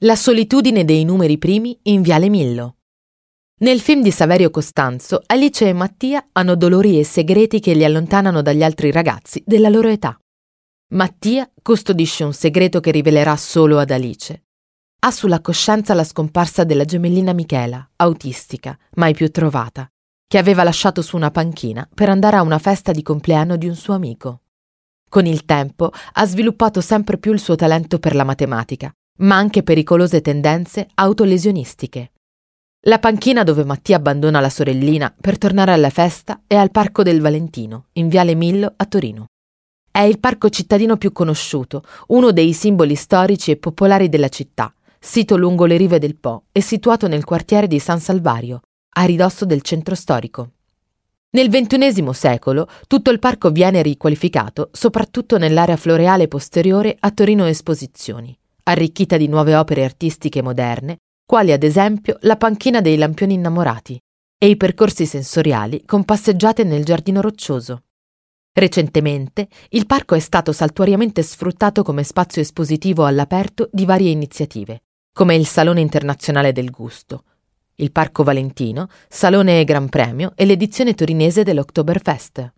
La solitudine dei numeri primi in Viale Millo. Nel film di Saverio Costanzo, Alice e Mattia hanno dolori e segreti che li allontanano dagli altri ragazzi della loro età. Mattia custodisce un segreto che rivelerà solo ad Alice. Ha sulla coscienza la scomparsa della gemellina Michela, autistica, mai più trovata, che aveva lasciato su una panchina per andare a una festa di compleanno di un suo amico. Con il tempo ha sviluppato sempre più il suo talento per la matematica, ma anche pericolose tendenze autolesionistiche. La panchina dove Mattia abbandona la sorellina per tornare alla festa è al Parco del Valentino, in Viale Millo a Torino. È il parco cittadino più conosciuto, uno dei simboli storici e popolari della città, sito lungo le rive del Po e situato nel quartiere di San Salvario, a ridosso del centro storico. Nel XXI secolo tutto il parco viene riqualificato, soprattutto nell'area floreale posteriore a Torino Esposizioni, arricchita di nuove opere artistiche moderne, quali ad esempio la panchina dei lampioni innamorati e i percorsi sensoriali con passeggiate nel giardino roccioso. Recentemente il parco è stato saltuariamente sfruttato come spazio espositivo all'aperto di varie iniziative, come il Salone Internazionale del Gusto, il Parco Valentino, Salone Gran Premio e l'edizione torinese dell'Oktoberfest.